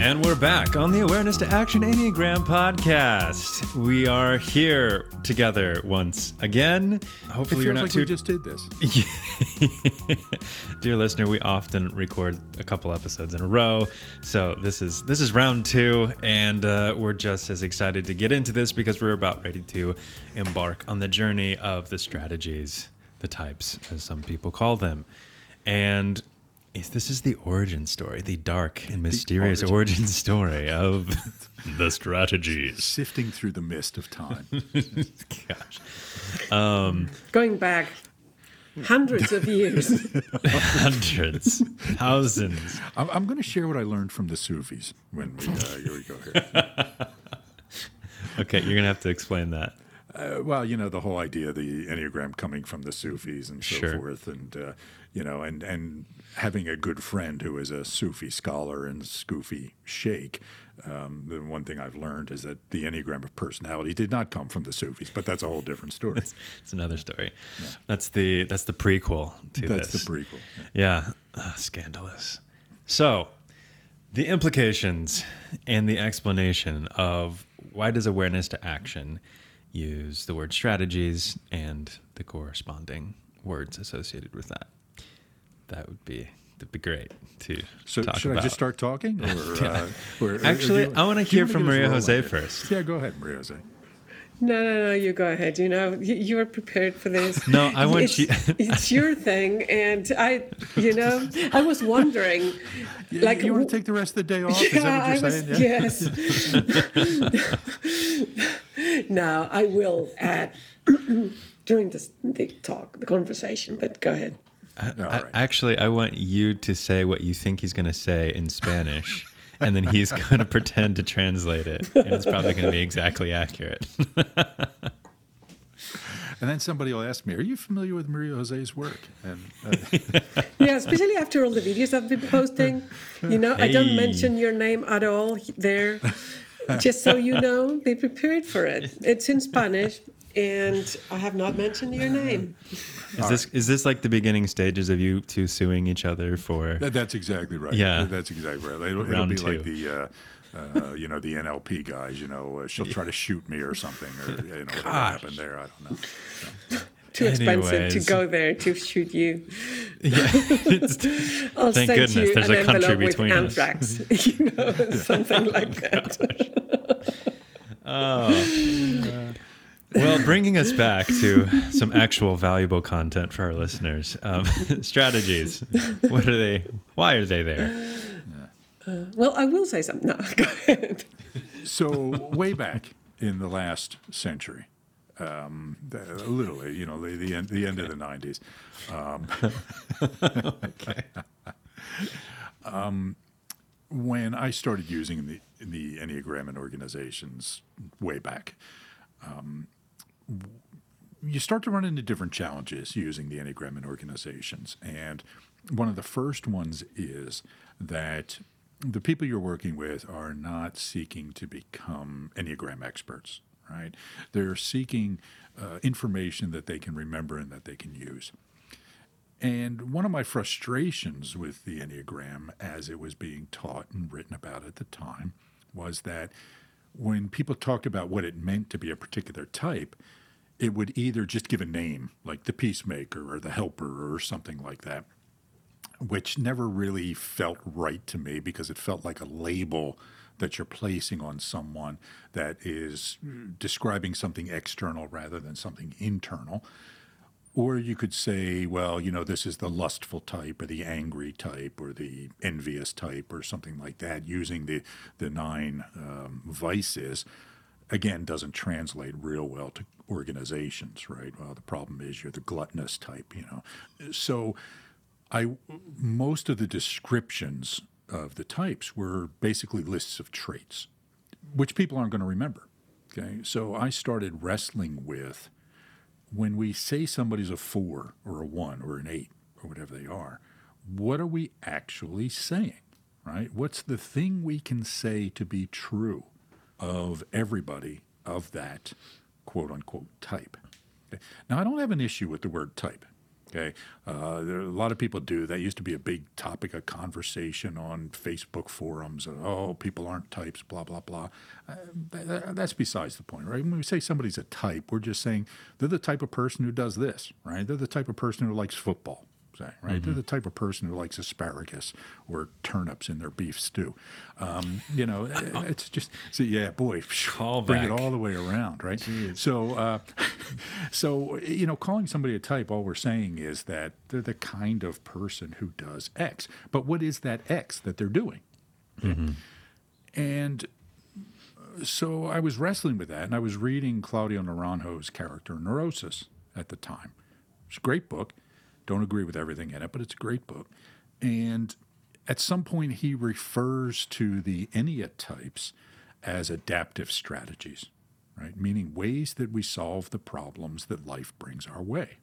And we're back on the Awareness to Action Enneagram podcast. We are here together once again. Hopefully, it you're not like too. we just did this. Dear listener, we often record a couple episodes in a row, so this is this is round two, and uh, we're just as excited to get into this because we're about ready to embark on the journey of the strategies, the types, as some people call them, and. Is this is the origin story, the dark and mysterious origin. origin story of the strategies. Sifting through the mist of time. Gosh, Going back hundreds of years. hundreds, thousands. I'm, I'm going to share what I learned from the Sufis when we, uh, here we go here. Okay, you're gonna have to explain that. Uh, well, you know, the whole idea of the Enneagram coming from the Sufis and so Sure. forth. And, uh, you know, and, and having a good friend who is a Sufi scholar and Sufi sheikh. Um, the one thing I've learned is that the Enneagram of personality did not come from the Sufis, but that's a whole different story. It's another story. That's the that's the prequel to that's this. the prequel. Yeah, Ah, scandalous. So, the implications and the explanation of why does awareness to action use the word strategies and the corresponding words associated with that. That would be that'd be great to So talk should about. I just start talking? Or, uh, or- or Actually, you- I wanna hear from give us a Maria Jose on first. Yeah, go ahead, Maria Jose. No, no, no, you go ahead. You know, you, you are prepared for this. No, I want it's, you- it's your thing. And I, you know, I was wondering, Yeah, like, you want to take the rest of the day off? Yeah, I that what you're was, saying? yes. now, I will add during this, the talk, the conversation, but go ahead. All I- right. actually, I want you to say what you think he's going to say in Spanish, and then he's going to pretend to translate it, and it's probably going to be exactly accurate. And then somebody will ask me, "Are you familiar with Maria Jose's work?" And uh, Yeah, especially after all the videos I've been posting. You know, I don't mention your name at all there. Just so you know, be prepared for it. It's in Spanish, and I have not mentioned your name. Is this is this like the beginning stages of you two suing each other for? that, that's exactly right. Yeah. that's exactly right. It'll, it'll be two. like the. Uh, uh, you know the NLP guys. You know uh, she'll try to shoot me or something, or you know whatever happened there. I don't know. Too expensive Anyways. to go there to shoot you. Yeah, I'll Thank send goodness you there's an a country envelope with between us. anthrax, you know, something like that. Well, bringing us back to some actual valuable content for our listeners. Um, strategies. What are they? Why are they there? Well, I will say something. No, go ahead. So way back in the last century, um, literally, you know, the, the end the end of the nineties. Um, um, when I started using the the Enneagram in organizations way back, um, you start to run into different challenges using the Enneagram in organizations. And one of the first ones is that the people you're working with are not seeking to become Enneagram experts, right? They're seeking uh, information that they can remember and that they can use. And one of my frustrations with the Enneagram as it was being taught and written about at the time was that when people talked about what it meant to be a particular type, it would either just give a name, like the peacemaker or the helper or something like that, which never really felt right to me because it felt like a label that you're placing on someone that is describing something external rather than something internal. Or you could say, well, you know, this is the lustful type or the angry type or the envious type or something like that, using the, the nine um, vices. Again, doesn't translate real well to organizations, right? Well, the problem is you're the gluttonous type, you know. So I most of the descriptions of the types were basically lists of traits, which people aren't going to remember. Okay, so I started wrestling with when we say somebody's a four or a one or an eight or whatever they are, what are we actually saying? Right? What's the thing we can say to be true of everybody of that quote unquote type? Okay. Now, I don't have an issue with the word type. Okay, uh, there, a lot of people do. That used to be a big topic of conversation on Facebook forums. Oh, people aren't types, blah blah blah. Uh, that, that's besides the point, right? When we say somebody's a type, we're just saying they're the type of person who does this, right? They're the type of person who likes football, say, right? Mm-hmm. They're the type of person who likes asparagus or turnips in their beef stew. Um, you know, it's just so yeah, boy, Call bring back. it all the way around, right? Jeez. So, uh, so you know, calling somebody a type, all we're saying is that they're the kind of person who does X. But what is that X that they're doing? Mm-hmm. And so I was wrestling with that, and I was reading Claudio Naranjo's character Neurosis at the time. It's a great book. Don't agree with everything in it, but it's a great book. And at some point, he refers to the Ennea types as adaptive strategies, right? Meaning ways that we solve the problems that life brings our way.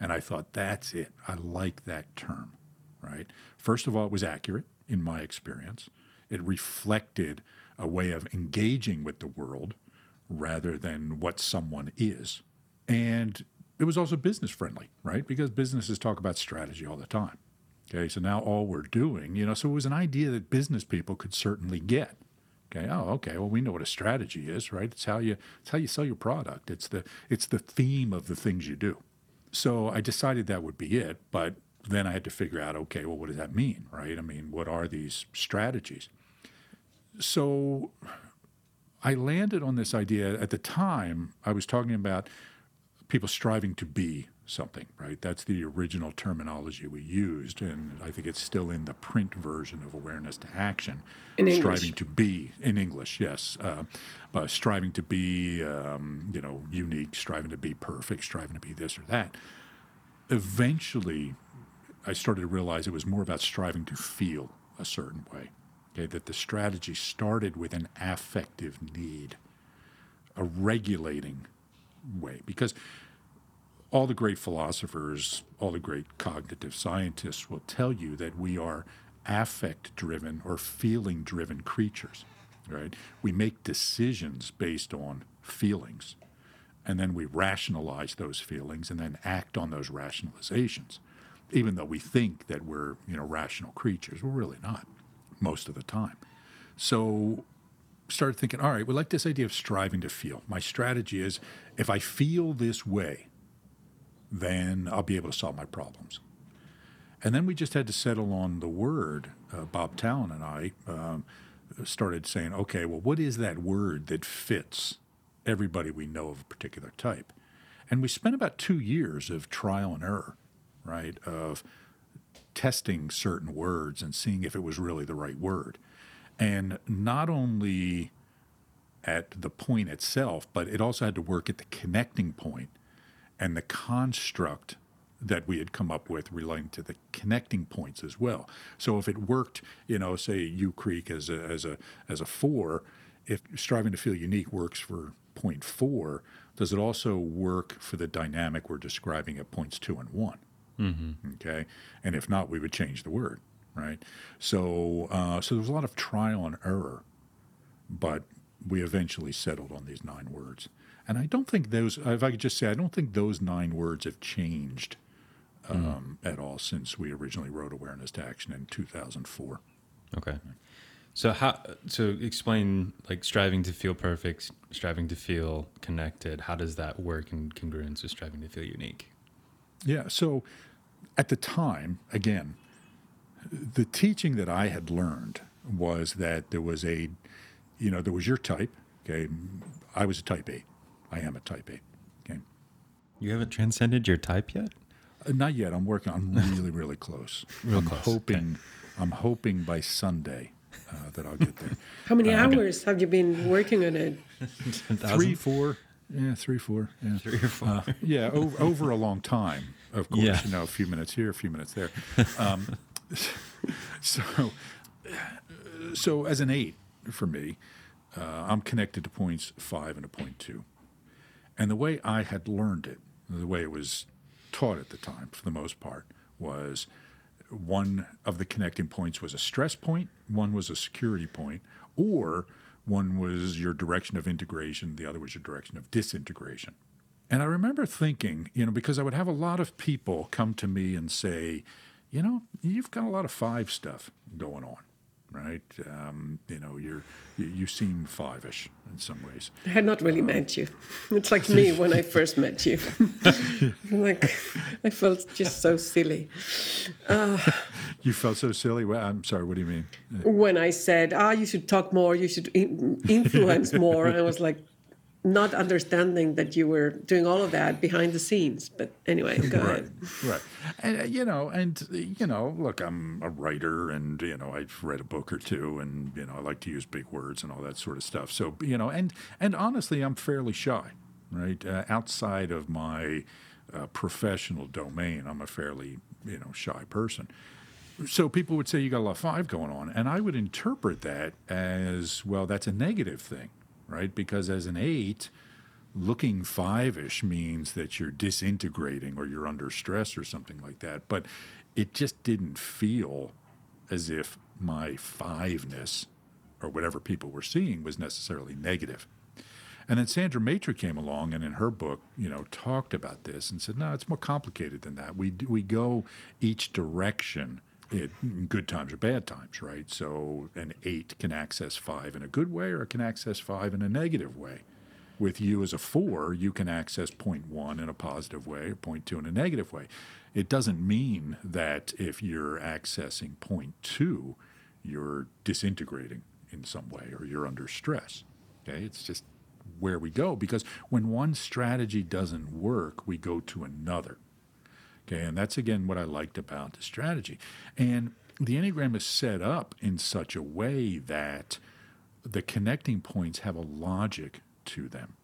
And I thought, that's it. I like that term, right? First of all, it was accurate in my experience. It reflected a way of engaging with the world rather than what someone is. And it was also business friendly, right? Because businesses talk about strategy all the time. Okay, so now all we're doing, you know, so it was an idea that business people could certainly get. Okay, oh, okay. Well, we know what a strategy is, right? It's how you it's how you sell your product. It's the it's the theme of the things you do. So I decided that would be it, but then I had to figure out, okay, well, what does that mean, right? I mean, what are these strategies? So I landed on this idea at the time. I was talking about people striving to be something, right? That's the original terminology we used, and I think it's still in the print version of awareness to action. In striving to be in English, yes, uh, but striving to be, um, you know, unique, striving to be perfect, striving to be this or that. Eventually, I started to realize it was more about striving to feel a certain way. Okay, that the strategy started with an affective need, a regulating way, because all the great philosophers, all the great cognitive scientists will tell you that we are affect driven or feeling driven creatures, right? We make decisions based on feelings, and then we rationalize those feelings and then act on those rationalizations. Even though we think that we're, you know, rational creatures, we're really not most of the time. So started thinking, all right, we like this idea of striving to feel. My strategy is if I feel this way, then I'll be able to solve my problems. And then we just had to settle on the word. Uh, Bob Tallon and I um, started saying, okay, well, what is that word that fits everybody we know of a particular type? And we spent about two years of trial and error, right? Of testing certain words and seeing if it was really the right word. And not only at the point itself, but it also had to work at the connecting point and the construct that we had come up with relating to the connecting points as well. So if it worked, you know, say U Creek as a as a as a four, if striving to feel unique works for point four, does it also work for the dynamic we're describing at points two and one? Mm-hmm. Okay, and if not, we would change the word, right? So uh, so there's a lot of trial and error, but we eventually settled on these nine words. And I don't think those, if I could just say, I don't think those nine words have changed um, mm. at all since we originally wrote Awareness to Action in 2004. Okay. So how so explain like striving to feel perfect, striving to feel connected. How does that work in congruence with striving to feel unique? Yeah. So at the time, again, the teaching that I had learned was that there was a, you know, there was your type. Okay, I was a type A. I am a type A. Okay. You haven't transcended your type yet? Uh, not yet. I'm working. I'm really, really close. Real I'm close. Hoping, okay. I'm hoping by Sunday uh, that I'll get there. How many uh, hours have you been working on it? three, four. Yeah, three, four. Yeah, three or four. Uh, yeah, over, over, a long time. Of course, yeah. you know, a few minutes here, a few minutes there. Um, so, so as an eight for me, uh, I'm connected to points five and a point two. And the way I had learned it, the way it was taught at the time, for the most part, was one of the connecting points was a stress point, one was a security point, or one was your direction of integration, the other was your direction of disintegration. And I remember thinking, you know, because I would have a lot of people come to me and say, you know, you've got a lot of five stuff going on, right? Um, you know, you're you, you seem five-ish in some ways. I had not really met you. It's like me when I first met you. like I felt just so silly. You felt so silly. Well, I'm sorry. What do you mean? When I said, "Ah, you should talk more. You should in- influence more," I was like, not understanding that you were doing all of that behind the scenes. But anyway, go right, ahead. right. And uh, you know, and you know, look, I'm a writer, and you know, I've read a book or two, and you know, I like to use big words and all that sort of stuff. So you know, and and honestly, I'm fairly shy, right? Uh, outside of my uh, professional domain, I'm a fairly you know shy person. So people would say you got a lot of five going on, and I would interpret that as well. That's a negative thing, right? Because as an eight, looking five-ish means that you're disintegrating or you're under stress or something like that. But it just didn't feel as if my fiveness or whatever people were seeing was necessarily negative. And then Sandra Maitri came along and in her book, you know, talked about this and said, no, it's more complicated than that. We, we go each direction it, good times or bad times, right? So an eight can access five in a good way or it can access five in a negative way. With you as a four, you can access point one in a positive way or point two in a negative way. It doesn't mean that if you're accessing point two, you're disintegrating in some way or you're under stress. Okay, it's just where we go because when one strategy doesn't work, we go to another. Okay, and that's again what I liked about the strategy. And the Enneagram is set up in such a way that the connecting points have a logic to them.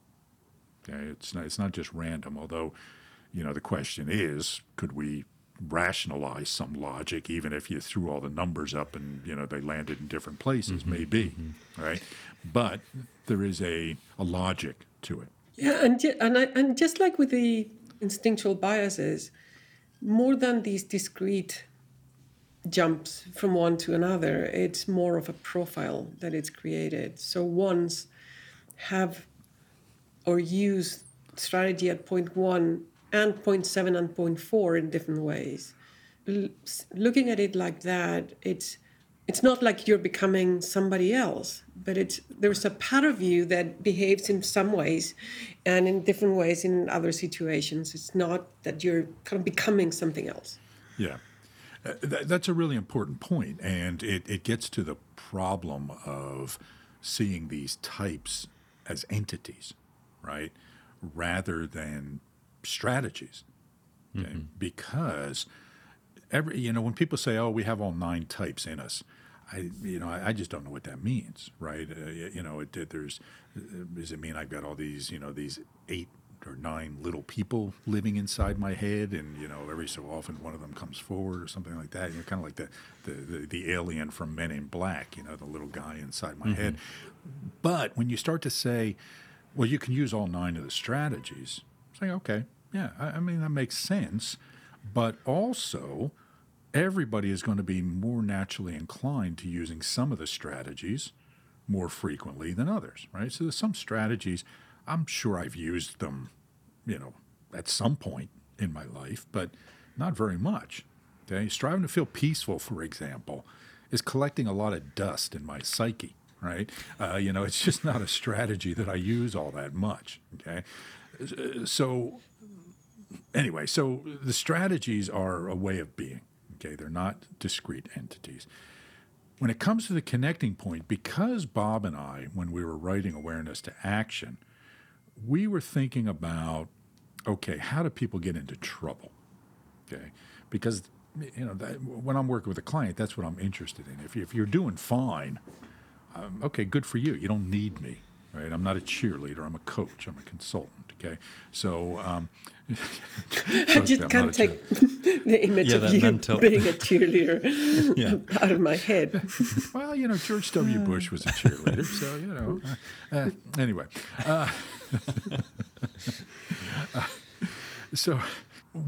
Okay, it's not, it's not just random, although, you know, the question is could we rationalize some logic even if you threw all the numbers up and, you know, they landed in different places? Mm-hmm, Maybe, mm-hmm. right? But there is a, a logic to it. Yeah, and and I, and just like with the instinctual biases, more than these discrete jumps from one to another, it's more of a profile that it's created. So ones have or use strategy at point one and point seven and point four in different ways. L- looking at it like that, it's it's not like you're becoming somebody else, but it's there's a part of you that behaves in some ways and in different ways in other situations. It's not that you're kind of becoming something else. Yeah. Uh, th- that's a really important point, and it, it gets to the problem of seeing these types as entities, right, rather than strategies. Okay? Because every you know when people say, "Oh, we have all nine types in us," I you know I, I just don't know what that means, right? Uh, you know, it, it, there's uh, does it mean I've got all these you know these eight or nine little people living inside my head, and you know every so often one of them comes forward or something like that. You know, kind of like the, the the the alien from Men in Black, you know, the little guy inside my head. But when you start to say, well, you can use all nine of the strategies, say, okay, yeah, I, I mean that makes sense, but also everybody is going to be more naturally inclined to using some of the strategies more frequently than others, right? So there's some strategies, I'm sure I've used them, you know, at some point in my life, but not very much. Okay, striving to feel peaceful, for example, is collecting a lot of dust in my psyche, right? Uh, you know, it's just not a strategy that I use all that much. Okay, Uh, so anyway, so the strategies are a way of being. Okay, they're not discrete entities. When it comes to the connecting point, because Bob and I, when we were writing Awareness to Action, we were thinking about okay, how do people get into trouble? Okay, because you know that, when I'm working with a client, that's what I'm interested in. If, if you're doing fine, um, okay, good for you. You don't need me, right? I'm not a cheerleader. I'm a coach. I'm a consultant. Okay, so um, I just me, can't take the image Yeah, of you mental- being a cheerleader Yeah. out of my head. Well, you know, George W. Bush was a cheerleader, so you know. Uh, uh, anyway, uh, so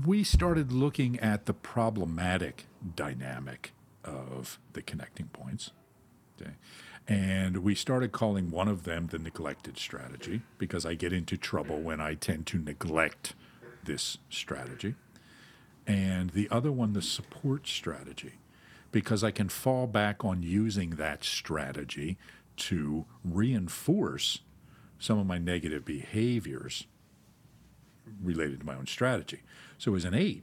we started looking at the problematic dynamic of the connecting points, okay, And we started calling one of them the neglected strategy because I get into trouble when I tend to neglect this strategy. And the other one, the support strategy, because I can fall back on using that strategy to reinforce some of my negative behaviors related to my own strategy. So as an eight,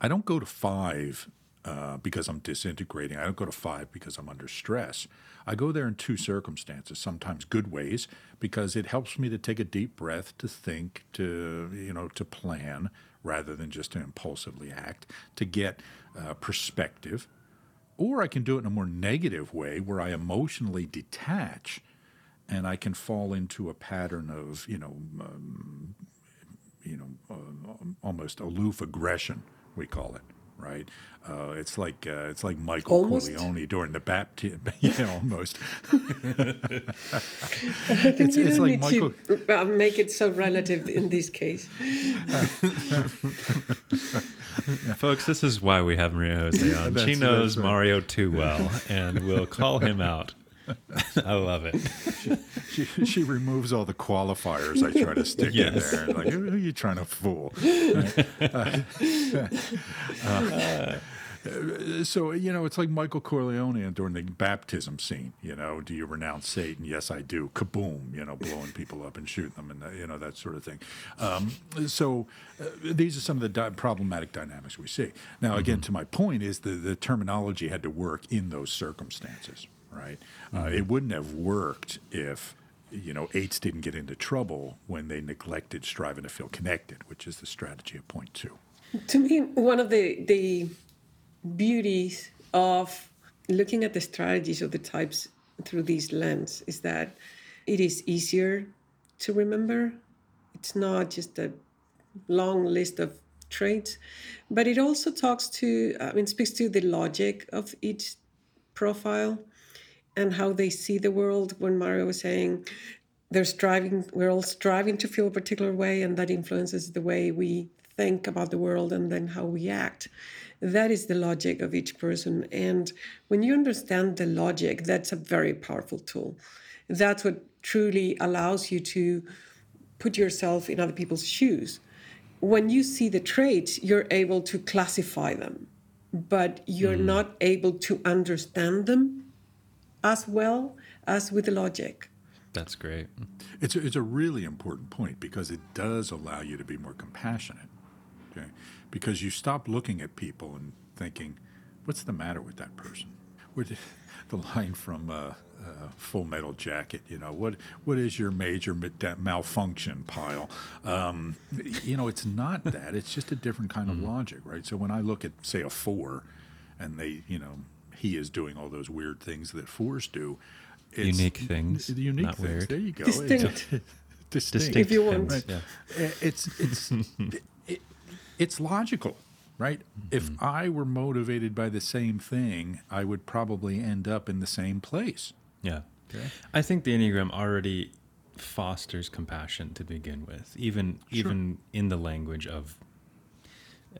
I don't go to five uh, because I'm disintegrating. I don't go to five because I'm under stress. I go there in two circumstances, sometimes good ways, because it helps me to take a deep breath, to think, to you know, to plan rather than just to impulsively act, to get uh, perspective. Or I can do it in a more negative way where I emotionally detach and I can fall into a pattern of, you know, um, you know, uh, almost aloof aggression, we call it right? Uh, it's like uh, it's like Michael almost. Corleone during the baptism. yeah, almost. it's, it's like Michael. To uh, make it so relative in this case. Folks, this is why we have Maria Jose on. She knows right. Mario too well, and we'll call him out. I love it. She, she, she, removes all the qualifiers I try to stick yes. in there. Like, who, who, are you trying to fool? uh, uh, so you know, it's like Michael Corleone during the baptism scene. You know, do you renounce Satan? Yes, I do. Kaboom! You know, blowing people up and shooting them, and you know that sort of thing. Um, so uh, these are some of the di- problematic dynamics we see. Now, again, mm-hmm. to my point is the the terminology had to work in those circumstances right? Uh, it wouldn't have worked if you know eights didn't get into trouble when they neglected striving to feel connected, which is the strategy of point two. To me, one of the the beauties of looking at the strategies of the types through these lens is that it is easier to remember. It's not just a long list of traits, but it also talks to, I mean, speaks to the logic of each profile and how they see the world. When Mario was saying they're striving, we're all striving to feel a particular way, and that influences the way we think about the world and then how we act. That is the logic of each person. And when you understand the logic, that's a very powerful tool. That's what truly allows you to put yourself in other people's shoes. When you see the traits, you're able to classify them, but you're mm. not able to understand them as well as with the logic. That's great. It's a, it's a really important point because it does allow you to be more compassionate. Okay, because you stop looking at people and thinking, "What's the matter with that person?" With the line from uh, uh, Full Metal Jacket, you know, what what is your major malfunction pile? Um, you know, it's not that. It's just a different kind of mm-hmm. logic, right? So when I look at, say, a four, and they, you know, he is doing all those weird things that fours do. It's, unique things. Unique things. Weird. There you go. Distinct. distinct. Distinct. If you want. Right. Yeah. It's it's it, it's logical, right? Mm-hmm. If I were motivated by the same thing, I would probably end up in the same place. Yeah. Okay. I think the Enneagram already fosters compassion to begin with, even sure. even in the language of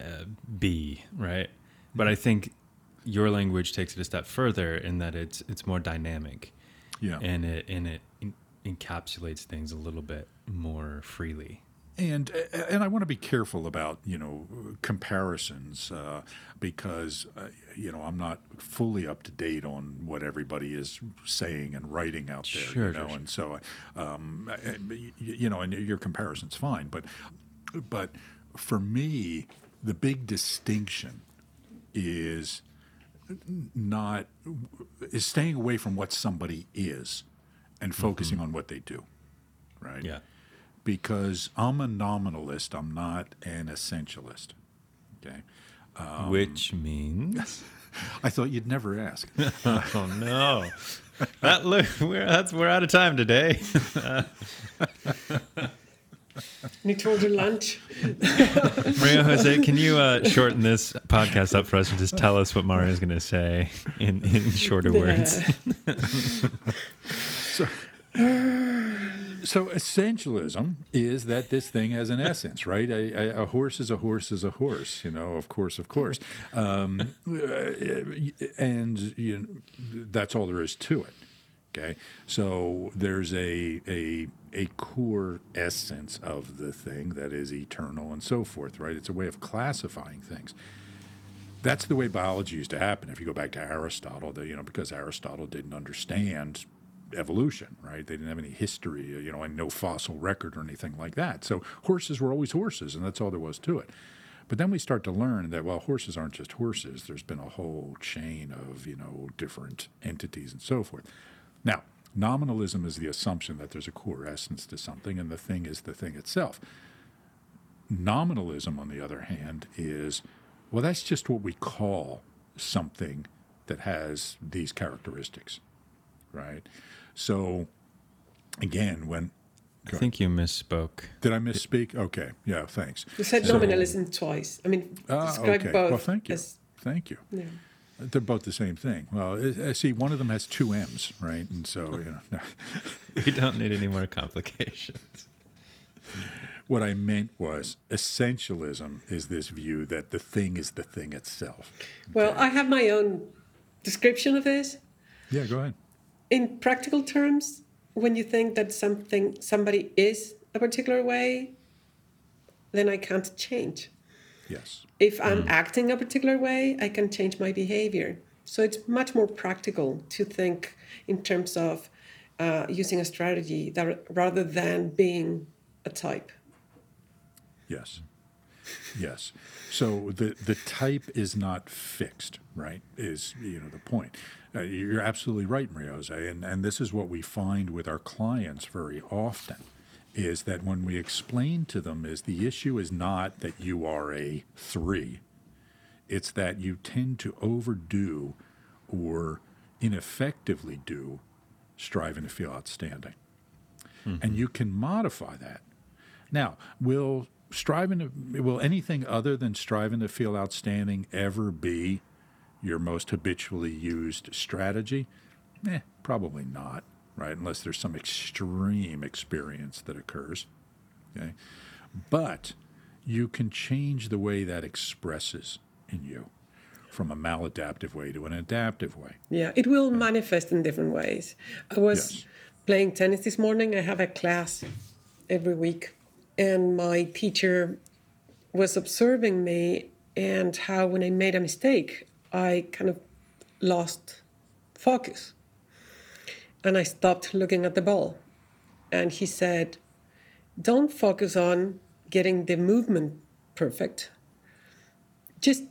uh, B, right? But I think your language takes it a step further in that it's it's more dynamic. Yeah. And it and it encapsulates things a little bit more freely. And and I want to be careful about you know comparisons uh, because uh, you know I'm not fully up to date on what everybody is saying and writing out there. Sure, you know, sure, and so um, you know, and your comparison's fine, but but for me, the big distinction is not is staying away from what somebody is and focusing mm-hmm. on what they do right? Yeah. Because i'm a nominalist i'm not an essentialist okay? Um, which means? I thought you'd never ask. Oh no. That look we're that's we're out of time today you told her lunch. Maria Jose, can you uh, shorten this podcast up for us and just tell us what Mario is going to say in, in shorter words? so, so essentialism is that this thing has an essence, right? A, a, a, horse is a horse is a horse, you know. Of course, of course, um, and you know, that's all there is to it. Okay, so there's a a a core essence of the thing that is eternal and so forth, right? It's a way of classifying things. That's the way biology used to happen. If you go back to Aristotle, that you know, because Aristotle didn't understand evolution, right? They didn't have any history, uh, you know, and no fossil record or anything like that. So horses were always horses, and that's all there was to it. But then we start to learn that well, horses aren't just horses. There's been a whole chain of you know different entities and so forth. Now, nominalism is the assumption that there's a core essence to something, and the thing is the thing itself. Nominalism, on the other hand, is well, that's just what we call something that has these characteristics, right? So, again, when I think you misspoke. did I misspeak? Okay, yeah, thanks. You said So- nominalism twice. I mean, Ah, describe okay. both. Well, thank you. as- Thank you. yeah. They're both the same thing. Well, I I uh, see one of them has two M's, right? And so, you know, We don't need any more complications. what I meant was essentialism is this view that the thing is the thing itself. Well, I have my own description of this. Yeah, go ahead. In practical terms, when you think that something somebody is a particular way, then I can't change. Yes. If I'm acting a particular way, I can change my behavior. So it's much more practical to think in terms of uh, using a strategy that, rather than being a type. Yes. Yes. So the the type is not fixed, right? Is you know the point. Uh, you're absolutely right, Mariose, and and this is what we find with our clients very often, is that when we explain to them is the issue is not that you are a three, it's that you tend to overdo or ineffectively do striving to feel outstanding, and you can modify that. Now, will striving to, will anything other than striving to feel outstanding ever be your most habitually used strategy? Eh, probably not, right? Unless there's some extreme experience that occurs. Okay. But you can change the way that expresses in you from a maladaptive way to an adaptive way. Yeah, it will manifest in different ways. I was Yes. playing tennis this morning. I have a class every week, and my teacher was observing me and how when I made a mistake, I kind of lost focus. And I stopped looking at the ball. And he said, Don't focus on getting the movement perfect. Just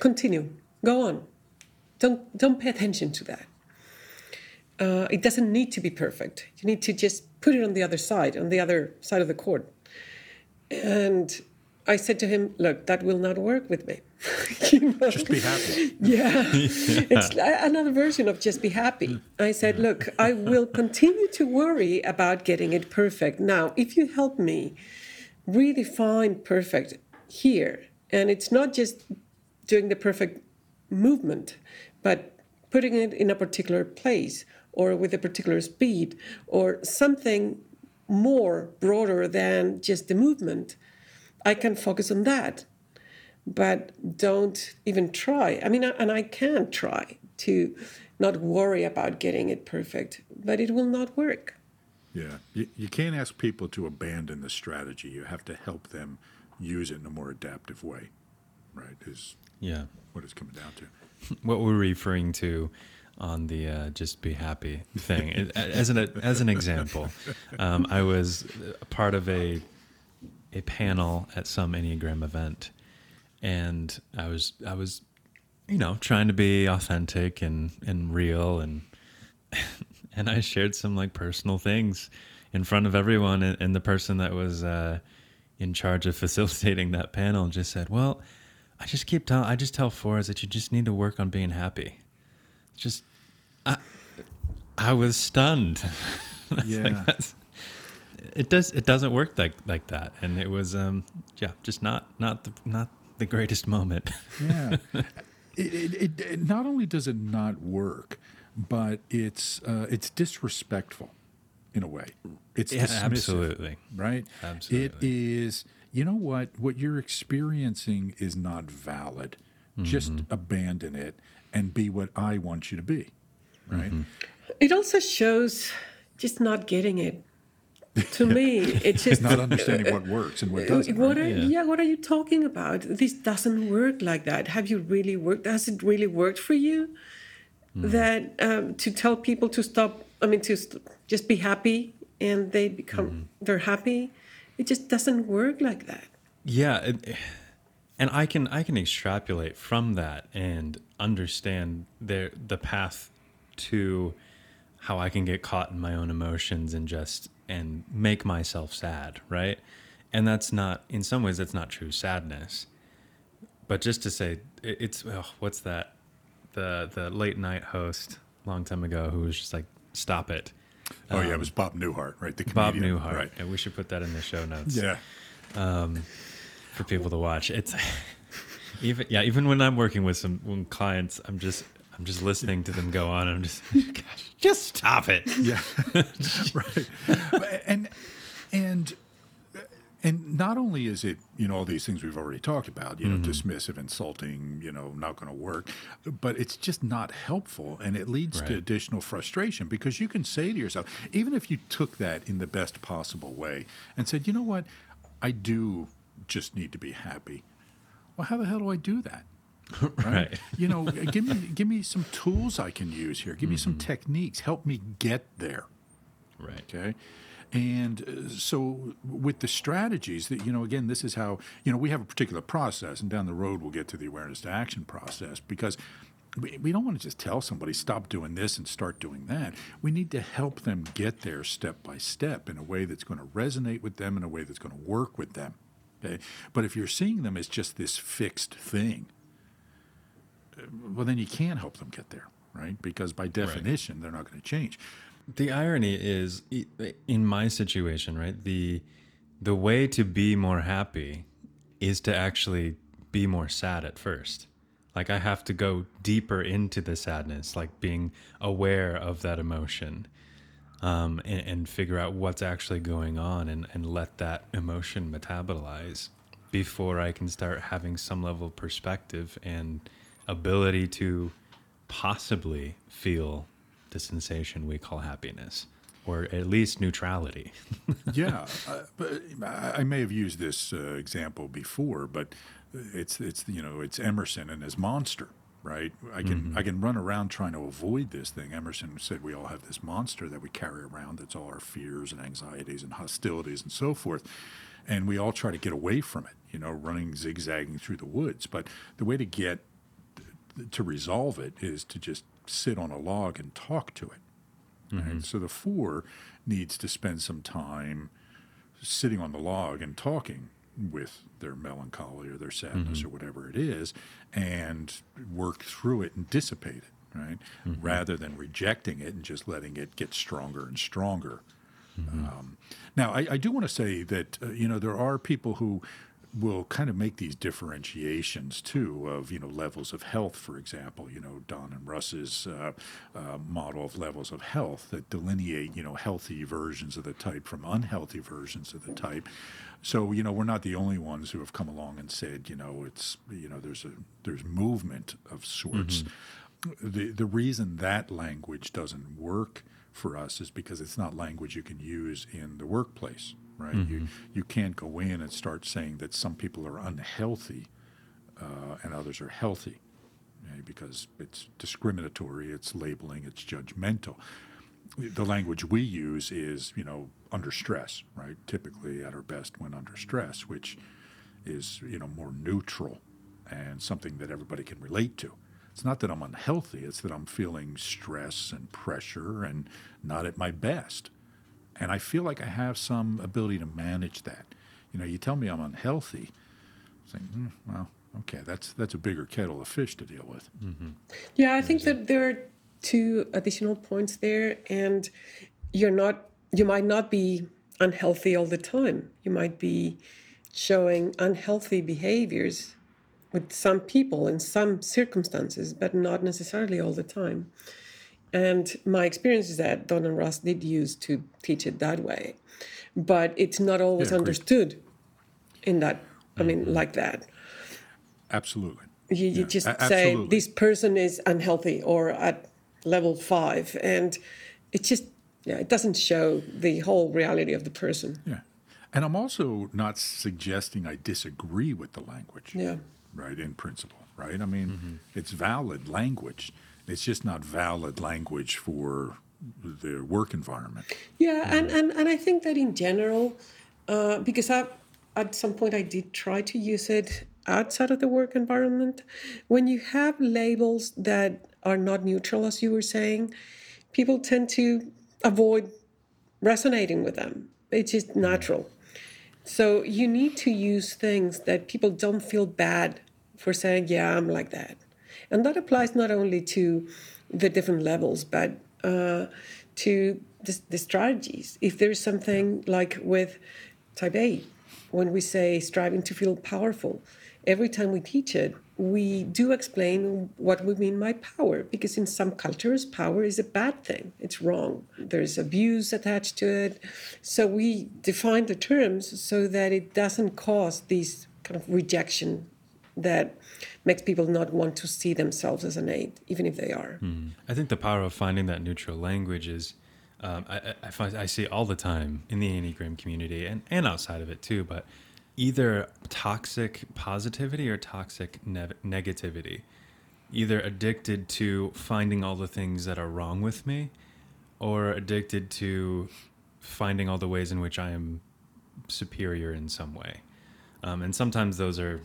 continue, go on. Don't don't pay attention to that. Uh, it doesn't need to be perfect. You need to just put it on the other side on the other side of the court. And i said to him look that will not work with me You know? Just be happy. yeah. It's li- another version of just be happy. I said, look, I will continue to worry about getting it perfect. Now, if you help me redefine perfect here, and it's not just doing the perfect movement, but putting it in a particular place or with a particular speed or something more broader than just the movement, I can focus on that but don't even try. I mean, and I can try to not worry about getting it perfect, but it will not work. Yeah. You, you can't ask people to abandon the strategy. You have to help them use it in a more adaptive way, right? Is Yeah. what it's coming down to. what we're referring to on the uh, just be happy thing as an as an example um, i was part of a a panel at some enneagram event and i was i was you know trying to be authentic and and real and and i shared some like personal things in front of everyone and, and the person that was uh, in charge of facilitating that panel just said well I just keep telling, I just tell Forrest that you just need to work on being happy. Just, I, I was stunned. Yeah. like, it does, it doesn't work like like that, and it was, um, yeah, just not not the not the greatest moment. Yeah. it, it, it, it not only does it not work, but it's uh, it's disrespectful in a way. It's Yeah, absolutely. right. Absolutely. It is. You know what? What you're experiencing is not valid. Just abandon it and be what I want you to be. Right. It also shows just not getting it. To me, it's just Not understanding what works and what doesn't. What right? are, Yeah. yeah. what are you talking about? This doesn't work like that. Have you really worked? Has it really worked for you? That um, to tell people to stop. I mean, to st- just be happy, and they become they're happy. It just doesn't work like that. Yeah, it, and I can I can extrapolate from that and understand the the path to how I can get caught in my own emotions and just and make myself sad, right? And that's not in some ways that's not true sadness. But just to say it, it's oh, what's that the the late night host long time ago who was just like stop it. Oh yeah, it um, was Bob Newhart, right? The Bob Newhart. right? And we should put that in the show notes. Yeah, um, for people to watch. It's even yeah, even when I'm working with some when clients, I'm just I'm just listening to them go on. I'm just gosh, just stop it. yeah, right. And and and not only is it you know all these things we've already talked about, you know, mm-hmm. dismissive, insulting, you know, not going to work, but it's just not helpful, and it leads to additional frustration because you can say to yourself, even if you took that in the best possible way and said, you know what, I do just need to be happy. Well, how the hell do I do that? Right. You know, give me give me some tools I can use here. Give me some techniques. Help me get there. Right. Okay. And uh, so, with the strategies that, you know, again, this is how, you know, we have a particular process, and down the road we'll get to the awareness to action process because we, we don't want to just tell somebody, stop doing this and start doing that. We need to help them get there step by step in a way that's going to resonate with them, in a way that's going to work with them. Okay. But if you're seeing them as just this fixed thing, well, then you can't help them get there, right? Because by definition, they're not going to change. The irony is in my situation, right? The the way to be more happy is to actually be more sad at first. Like I have to go deeper into the sadness, like being aware of that emotion. Um, and, and figure out what's actually going on and, and let that emotion metabolize before I can start having some level of perspective and ability to possibly feel the sensation we call happiness or at least neutrality. yeah, uh, but I may have used this uh, example before, but it's it's you know it's Emerson and his monster, right? I can I can run around trying to avoid this thing. Emerson said we all have this monster that we carry around. That's all our fears and anxieties and hostilities and so forth, and we all try to get away from it. You know, running zigzagging through the woods. But the way to get to resolve it is to just sit on a log and talk to it. Right? So the four needs to spend some time sitting on the log and talking with their melancholy or their sadness or whatever it is and work through it and dissipate it, right? Rather than rejecting it and just letting it get stronger and stronger. Um, now, I, I do want to say that, uh, you know, there are people who will kind of make these differentiations too of you know levels of health for example. You know don and russ's uh, uh, model of levels of health that delineate you know healthy versions of the type from unhealthy versions of the type. So you know we're not the only ones who have come along and said you know it's you know there's a there's movement of sorts. The the reason that language doesn't work for us is because it's not language you can use in the workplace, right? You you can't go in and start saying that some people are unhealthy uh, and others are healthy, okay? because it's discriminatory, it's labeling, it's judgmental. The language we use is, you know, under stress, right? Typically at our best when under stress, which is, you know, more neutral and something that everybody can relate to. It's not that I'm unhealthy, it's that I'm feeling stress and pressure and not at my best. And I feel like I have some ability to manage that. You know, you tell me I'm unhealthy, i saying, hmm, well, okay, that's that's a bigger kettle of fish to deal with. Yeah, I think that there are two additional points there, and you're not, you might not be unhealthy all the time. You might be showing unhealthy behaviors with some people in some circumstances, but not necessarily all the time. And my experience is that Don and Russ did use to teach it that way, but it's not always Yeah, understood in that, I mean, mm-hmm. like that. Absolutely. You, you Yeah, just a- say absolutely. this person is unhealthy or at level five, and it just yeah, it doesn't show the whole reality of the person. Yeah. And I'm also not suggesting I disagree with the language. Yeah. Right, in principle, right? I mean, mm-hmm. it's valid language. It's just not valid language for the work environment. Yeah, mm-hmm. and, and, and I think that in general, uh, because I, at some point I did try to use it outside of the work environment, when you have labels that are not neutral, as you were saying, people tend to avoid resonating with them. It's just mm-hmm. natural. So you need to use things that people don't feel bad for saying, yeah, I'm like that. And that applies not only to the different levels, but uh, to the, the strategies. If there's something like with type A, when we say striving to feel powerful, every time we teach it, we do explain what we mean by power, because in some cultures, power is a bad thing. It's wrong. There's abuse attached to it. So we define the terms so that it doesn't cause these kind of rejection that makes people not want to see themselves as an eight, even if they are. I think the power of finding that neutral language is, um, I, I, find, I see all the time in the Enneagram community and, and outside of it too, but either toxic positivity or toxic ne- negativity. Either addicted to finding all the things that are wrong with me or addicted to finding all the ways in which I am superior in some way. Um, and sometimes those are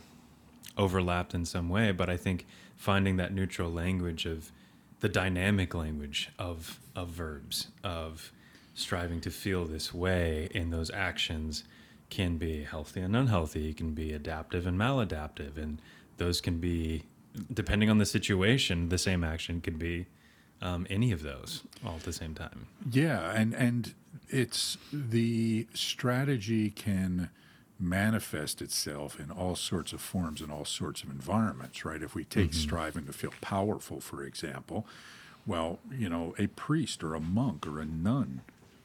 overlapped in some way, but I think finding that neutral language of the dynamic language of of verbs of striving to feel this way in those actions can be healthy and unhealthy, it can be adaptive and maladaptive, and those can be depending on the situation. The same action could be um, any of those all at the same time. Yeah, and and it's the strategy can manifest itself in all sorts of forms in all sorts of environments, right? If we take striving to feel powerful, for example, well, you know, a priest or a monk or a nun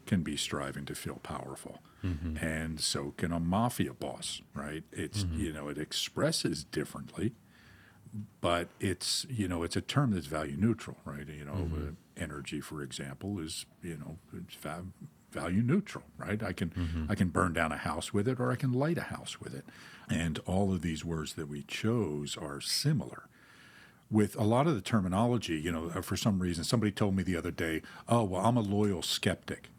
can be striving to feel powerful. And so can a mafia boss, right? It's, you know, it expresses differently, but it's you know it's a term that's value neutral, right? You know, uh, energy, for example, is you know it's va- value neutral, right? I can I can burn down a house with it, or I can light a house with it, and all of these words that we chose are similar. With a lot of the terminology, you know, uh, for some reason, somebody told me the other day, "Oh, well, I'm a loyal skeptic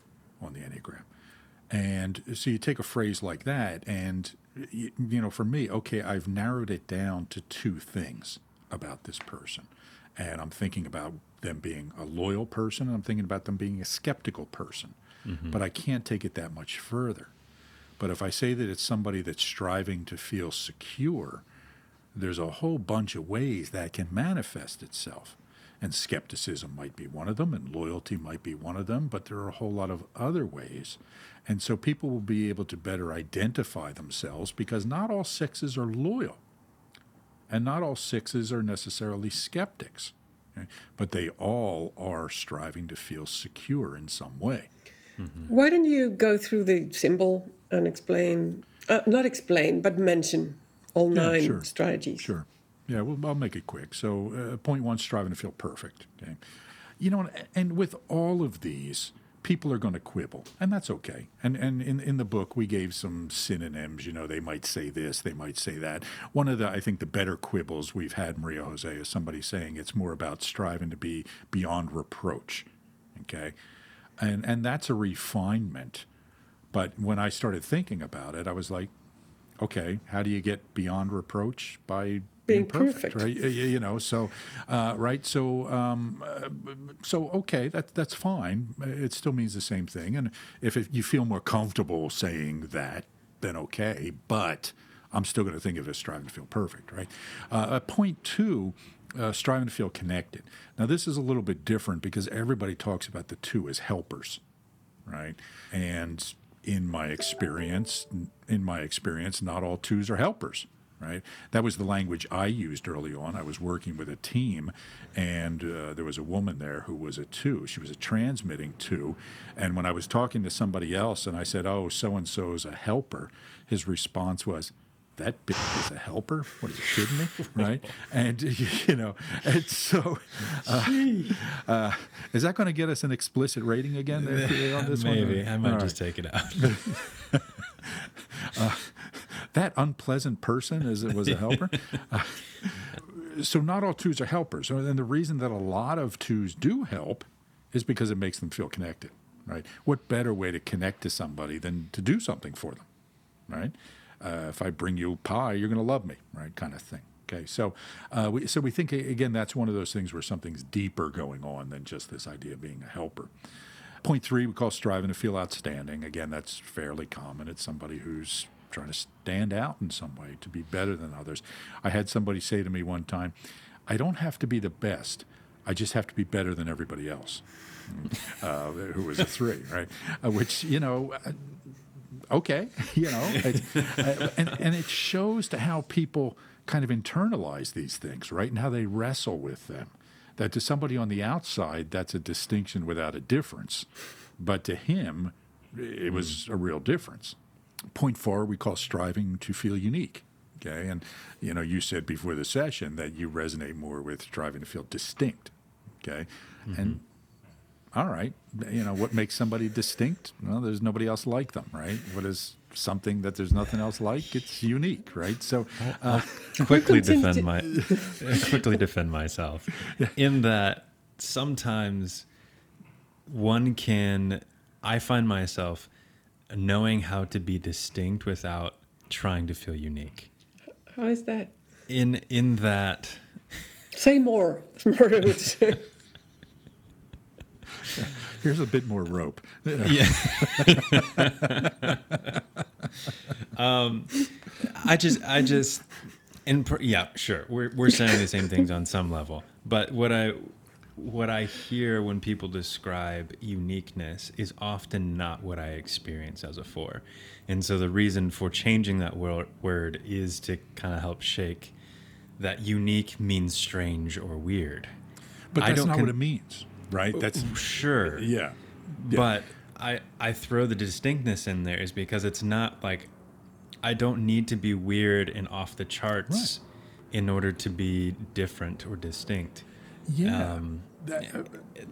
on the Enneagram." And so you take a phrase like that, and you, you know, for me, okay, I've narrowed it down to two things about this person, and I'm thinking about them being a loyal person, and I'm thinking about them being a skeptical person, mm-hmm. but I can't take it that much further. But if I say that it's somebody that's striving to feel secure, there's a whole bunch of ways that can manifest itself. And skepticism might be one of them, and loyalty might be one of them, but there are a whole lot of other ways. And so people will be able to better identify themselves because not all sixes are loyal, and not all sixes are necessarily skeptics, but they all are striving to feel secure in some way. Why don't you go through the symbol and explain, uh, not explain, but mention all Yeah, nine sure. strategies? Sure. Yeah, well, I'll make it quick. So, uh, point one, striving to feel perfect. Okay. You know, and, and with all of these, people are going to quibble, and that's okay. And and in, in the book, we gave some synonyms. You know, they might say this, they might say that. One of the, I think, the better quibbles we've had, Maria Jose, is somebody saying it's more about striving to be beyond reproach. Okay. And, and that's a refinement. But when I started thinking about it, I was like, okay, how do you get beyond reproach? By being, perfect, perfect. right? You know, so uh, right, so um, uh, so okay, that that's fine. It still means the same thing, and if it, you feel more comfortable saying that, then okay. But I'm still going to think of it as striving to feel perfect, right? Uh, point two. Uh, striving to feel connected. Now, this is a little bit different because everybody talks about the two as helpers, right? And in my experience, in my experience, not all twos are helpers, right? That was the language I used early on. I was working with a team, and uh, there was a woman there who was a two. She was a transmitting two, and when I was talking to somebody else, and I said, "Oh, so and so is a helper," his response was, that bitch is a helper. What are you kidding me? Right? And you know, and so uh, uh, is that going to get us an explicit rating again there on this Maybe one? I might All just right. take it out. that unpleasant person is it was a helper. Uh, so not all twos are helpers. And the reason that a lot of twos do help is because it makes them feel connected. Right? What better way to connect to somebody than to do something for them? Right? Uh, if I bring you pie, you're going to love me. Right? Kind of thing. Okay, so uh, we so we think again that's one of those things where something's deeper going on than just this idea of being a helper. Point three, we call striving to feel outstanding. Again, that's fairly common. It's somebody who's trying to stand out in some way, to be better than others. I had somebody say to me one time, I don't have to be the best, I just have to be better than everybody else. Uh, who was a three, right? Uh, which, you know, uh, okay, you know, uh, and, and it shows to how people kind of internalize these things, right? And how they wrestle with them. That to somebody on the outside, that's a distinction without a difference. But to him, it was a real difference. Point four, we call striving to feel unique. Okay. And, you know, you said before the session that you resonate more with striving to feel distinct. Okay. And all right, you know, what makes somebody distinct? Well, there's nobody else like them, right? What is something that there's nothing else like? It's unique, right? So, uh, quickly continue defend my quickly defend myself in that sometimes one can I find myself knowing how to be distinct without trying to feel unique. How is that? In in that Say more. More I would say. here's a bit more rope. yeah. um, I just, I just, and per, yeah, sure, we're we're saying the same things on some level, but what I what I hear when people describe uniqueness is often not what I experience as a four, and so the reason for changing that wor- word is to kind of help shake that unique means strange or weird. But I that's don't not con- what it means, right? That's oh, Sure, yeah. Yeah. but I I throw the distinctness in there is because it's not like I don't need to be weird and off the charts in order to be different or distinct. Yeah. Um, That- uh,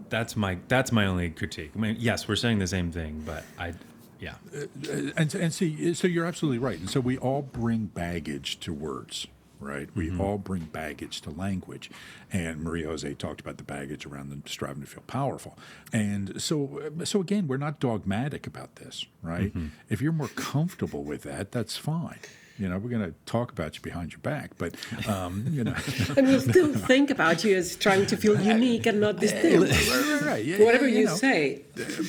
That's my that's my only critique. I mean, yes, we're saying the same thing, but I yeah. Uh, uh, and and see, uh, so you're absolutely right. And so we all bring baggage to words, right? We mm-hmm. all bring baggage to language. And Maria Jose talked about the baggage around the striving to feel powerful. And so, so again, we're not dogmatic about this, right? Mm-hmm. If you're more comfortable with that, that's fine. You know, we're going to talk about you behind your back, but um, you know, and we'll still think about you as trying to feel unique and not distinct. right, right, yeah, Whatever yeah, you, know. say.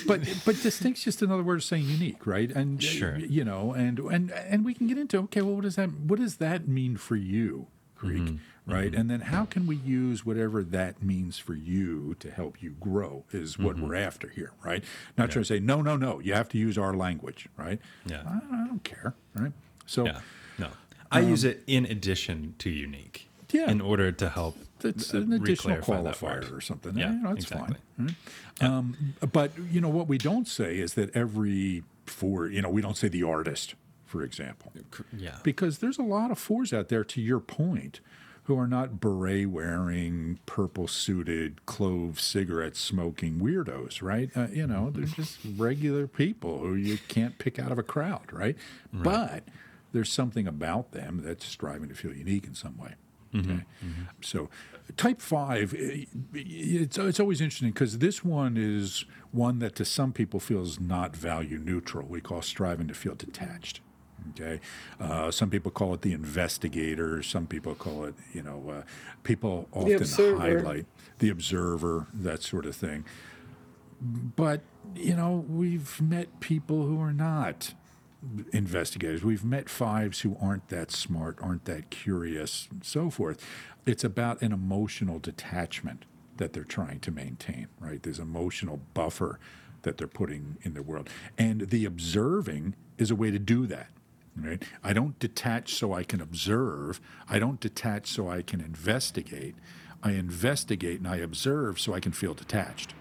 but but distinct's just another word of saying unique, right? And uh, Sure. you know, and and and we can get into okay, well, what does that what does that mean for you, Greek, right? And then how can we use whatever that means for you to help you grow is what we're after here, right? Not trying to say no, no, no, you have to use our language, right? Yeah. I, I don't care, right? So Yeah. No. I use it in addition to unique. Yeah. In order to help it's uh, an additional qualifier or something. Yeah, you know, it's exactly. fine. right? Um, but you know what we don't say is that every four, you know, we don't say the artist, for example, Yeah. because there's a lot of fours out there. To your point, who are not beret wearing, purple suited, clove cigarette smoking weirdos, right? Uh, you know, they're just regular people who you can't pick out of a crowd, right? But there's something about them that's striving to feel unique in some way. Okay. So, type five, eh, it's, it's always interesting because this one is one that to some people feels not value neutral. We call striving to feel detached. Okay. Uh, some people call it the investigator. Some people call it, you know, uh, people often observer. highlight the observer, that sort of thing. But, you know, we've met people who are not investigators. We've met fives who aren't that smart, aren't that curious, and so forth. It's about an emotional detachment that they're trying to maintain, right? There's emotional buffer that they're putting in the world. And the observing is a way to do that. Right? I don't detach so I can observe. I don't detach so I can investigate. I investigate and I observe so I can feel detached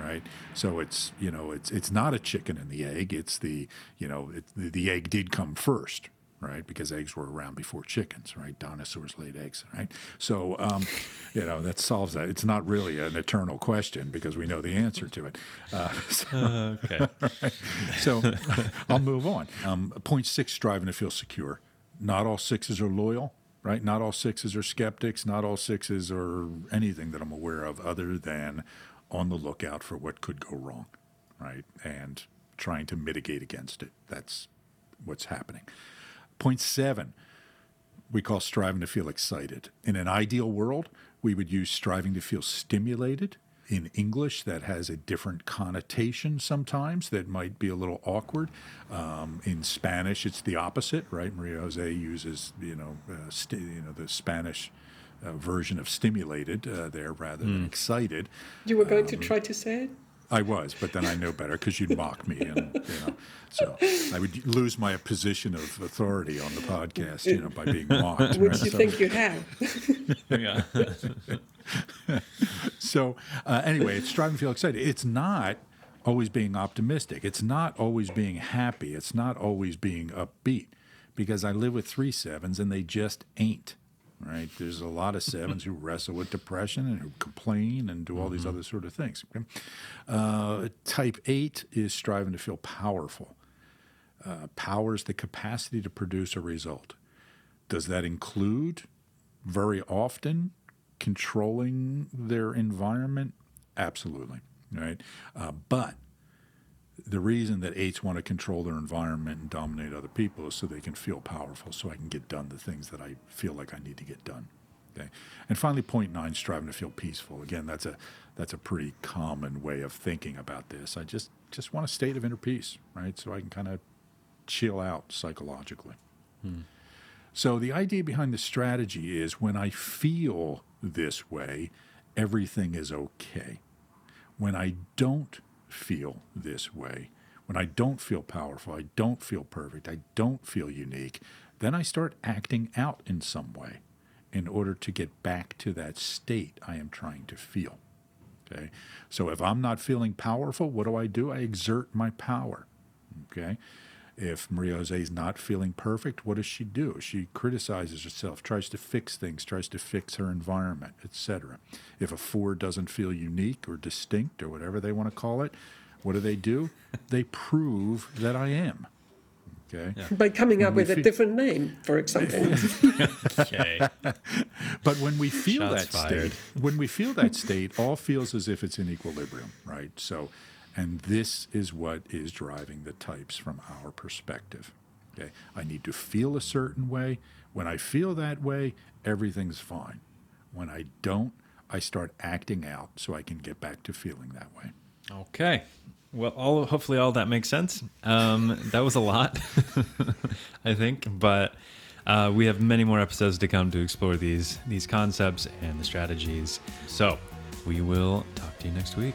right? So it's you know it's it's not a chicken and the egg. It's the you know it, the, the egg did come first, right? Because eggs were around before chickens, right? Dinosaurs laid eggs, right? So, um, you know, that solves that. It's not really an eternal question because we know the answer to it. Uh, so, Uh, okay. right? so I'll move on. Um, point six, striving to feel secure. Not all sixes are loyal, right? Not all sixes are skeptics. Not all sixes are anything that I'm aware of other than on the lookout for what could go wrong, right? And trying to mitigate against it. That's what's happening. Point seven, we call striving to feel excited. In an ideal world, we would use striving to feel stimulated. In English, that has a different connotation sometimes that might be a little awkward. Um, in Spanish, it's the opposite, right? Maria Jose uses, you know, uh, sti- you know the Spanish version of stimulated uh, there rather than excited. You were going Um, to try to say it? I was, but then I know better because you'd mock me, and you know, so I would lose my position of authority on the podcast, you know, by being mocked. Which right? you So- think you have. yeah. So uh, anyway, it's striving to feel excited. It's not always being optimistic. It's not always being happy. It's not always being upbeat because I live with three sevens and they just ain't. Right? There's a lot of sevens who wrestle with depression and who complain and do all these other sort of things. okay? Uh, type eight is striving to feel powerful. Uh, power is the capacity to produce a result. Does that include very often controlling their environment? Absolutely, right? Uh, but the reason that eights want to control their environment and dominate other people is so they can feel powerful, so I can get done the things that I feel like I need to get done. Okay, and finally, point nine, striving to feel peaceful. Again, that's a that's a pretty common way of thinking about this. I just just want a state of inner peace, right? So I can kind of chill out psychologically. Hmm. So the idea behind the strategy is when I feel this way, everything is okay. When I don't feel this way, when I don't feel powerful, I don't feel perfect, I don't feel unique, then I start acting out in some way in order to get back to that state I am trying to feel. Okay? So if I'm not feeling powerful, what do I do? I exert my power. Okay? If Maria Jose is not feeling perfect, what does she do? She criticizes herself, tries to fix things, tries to fix her environment, etc. If a four doesn't feel unique or distinct or whatever they want to call it, what do they do? they prove that I am. Okay. By coming up we with a different name, for example. Okay. But when we feel Shots that fired. state, when we feel that state, all feels as if it's in equilibrium, right? So, and this is what is driving the types from our perspective. Okay, I need to feel a certain way. When I feel that way, everything's fine. When I don't, I start acting out so I can get back to feeling that way. Okay. Well, all hopefully all that makes sense. Um, that was a lot, I think, but uh, we have many more episodes to come to explore these these concepts and the strategies. So we will talk to you next week.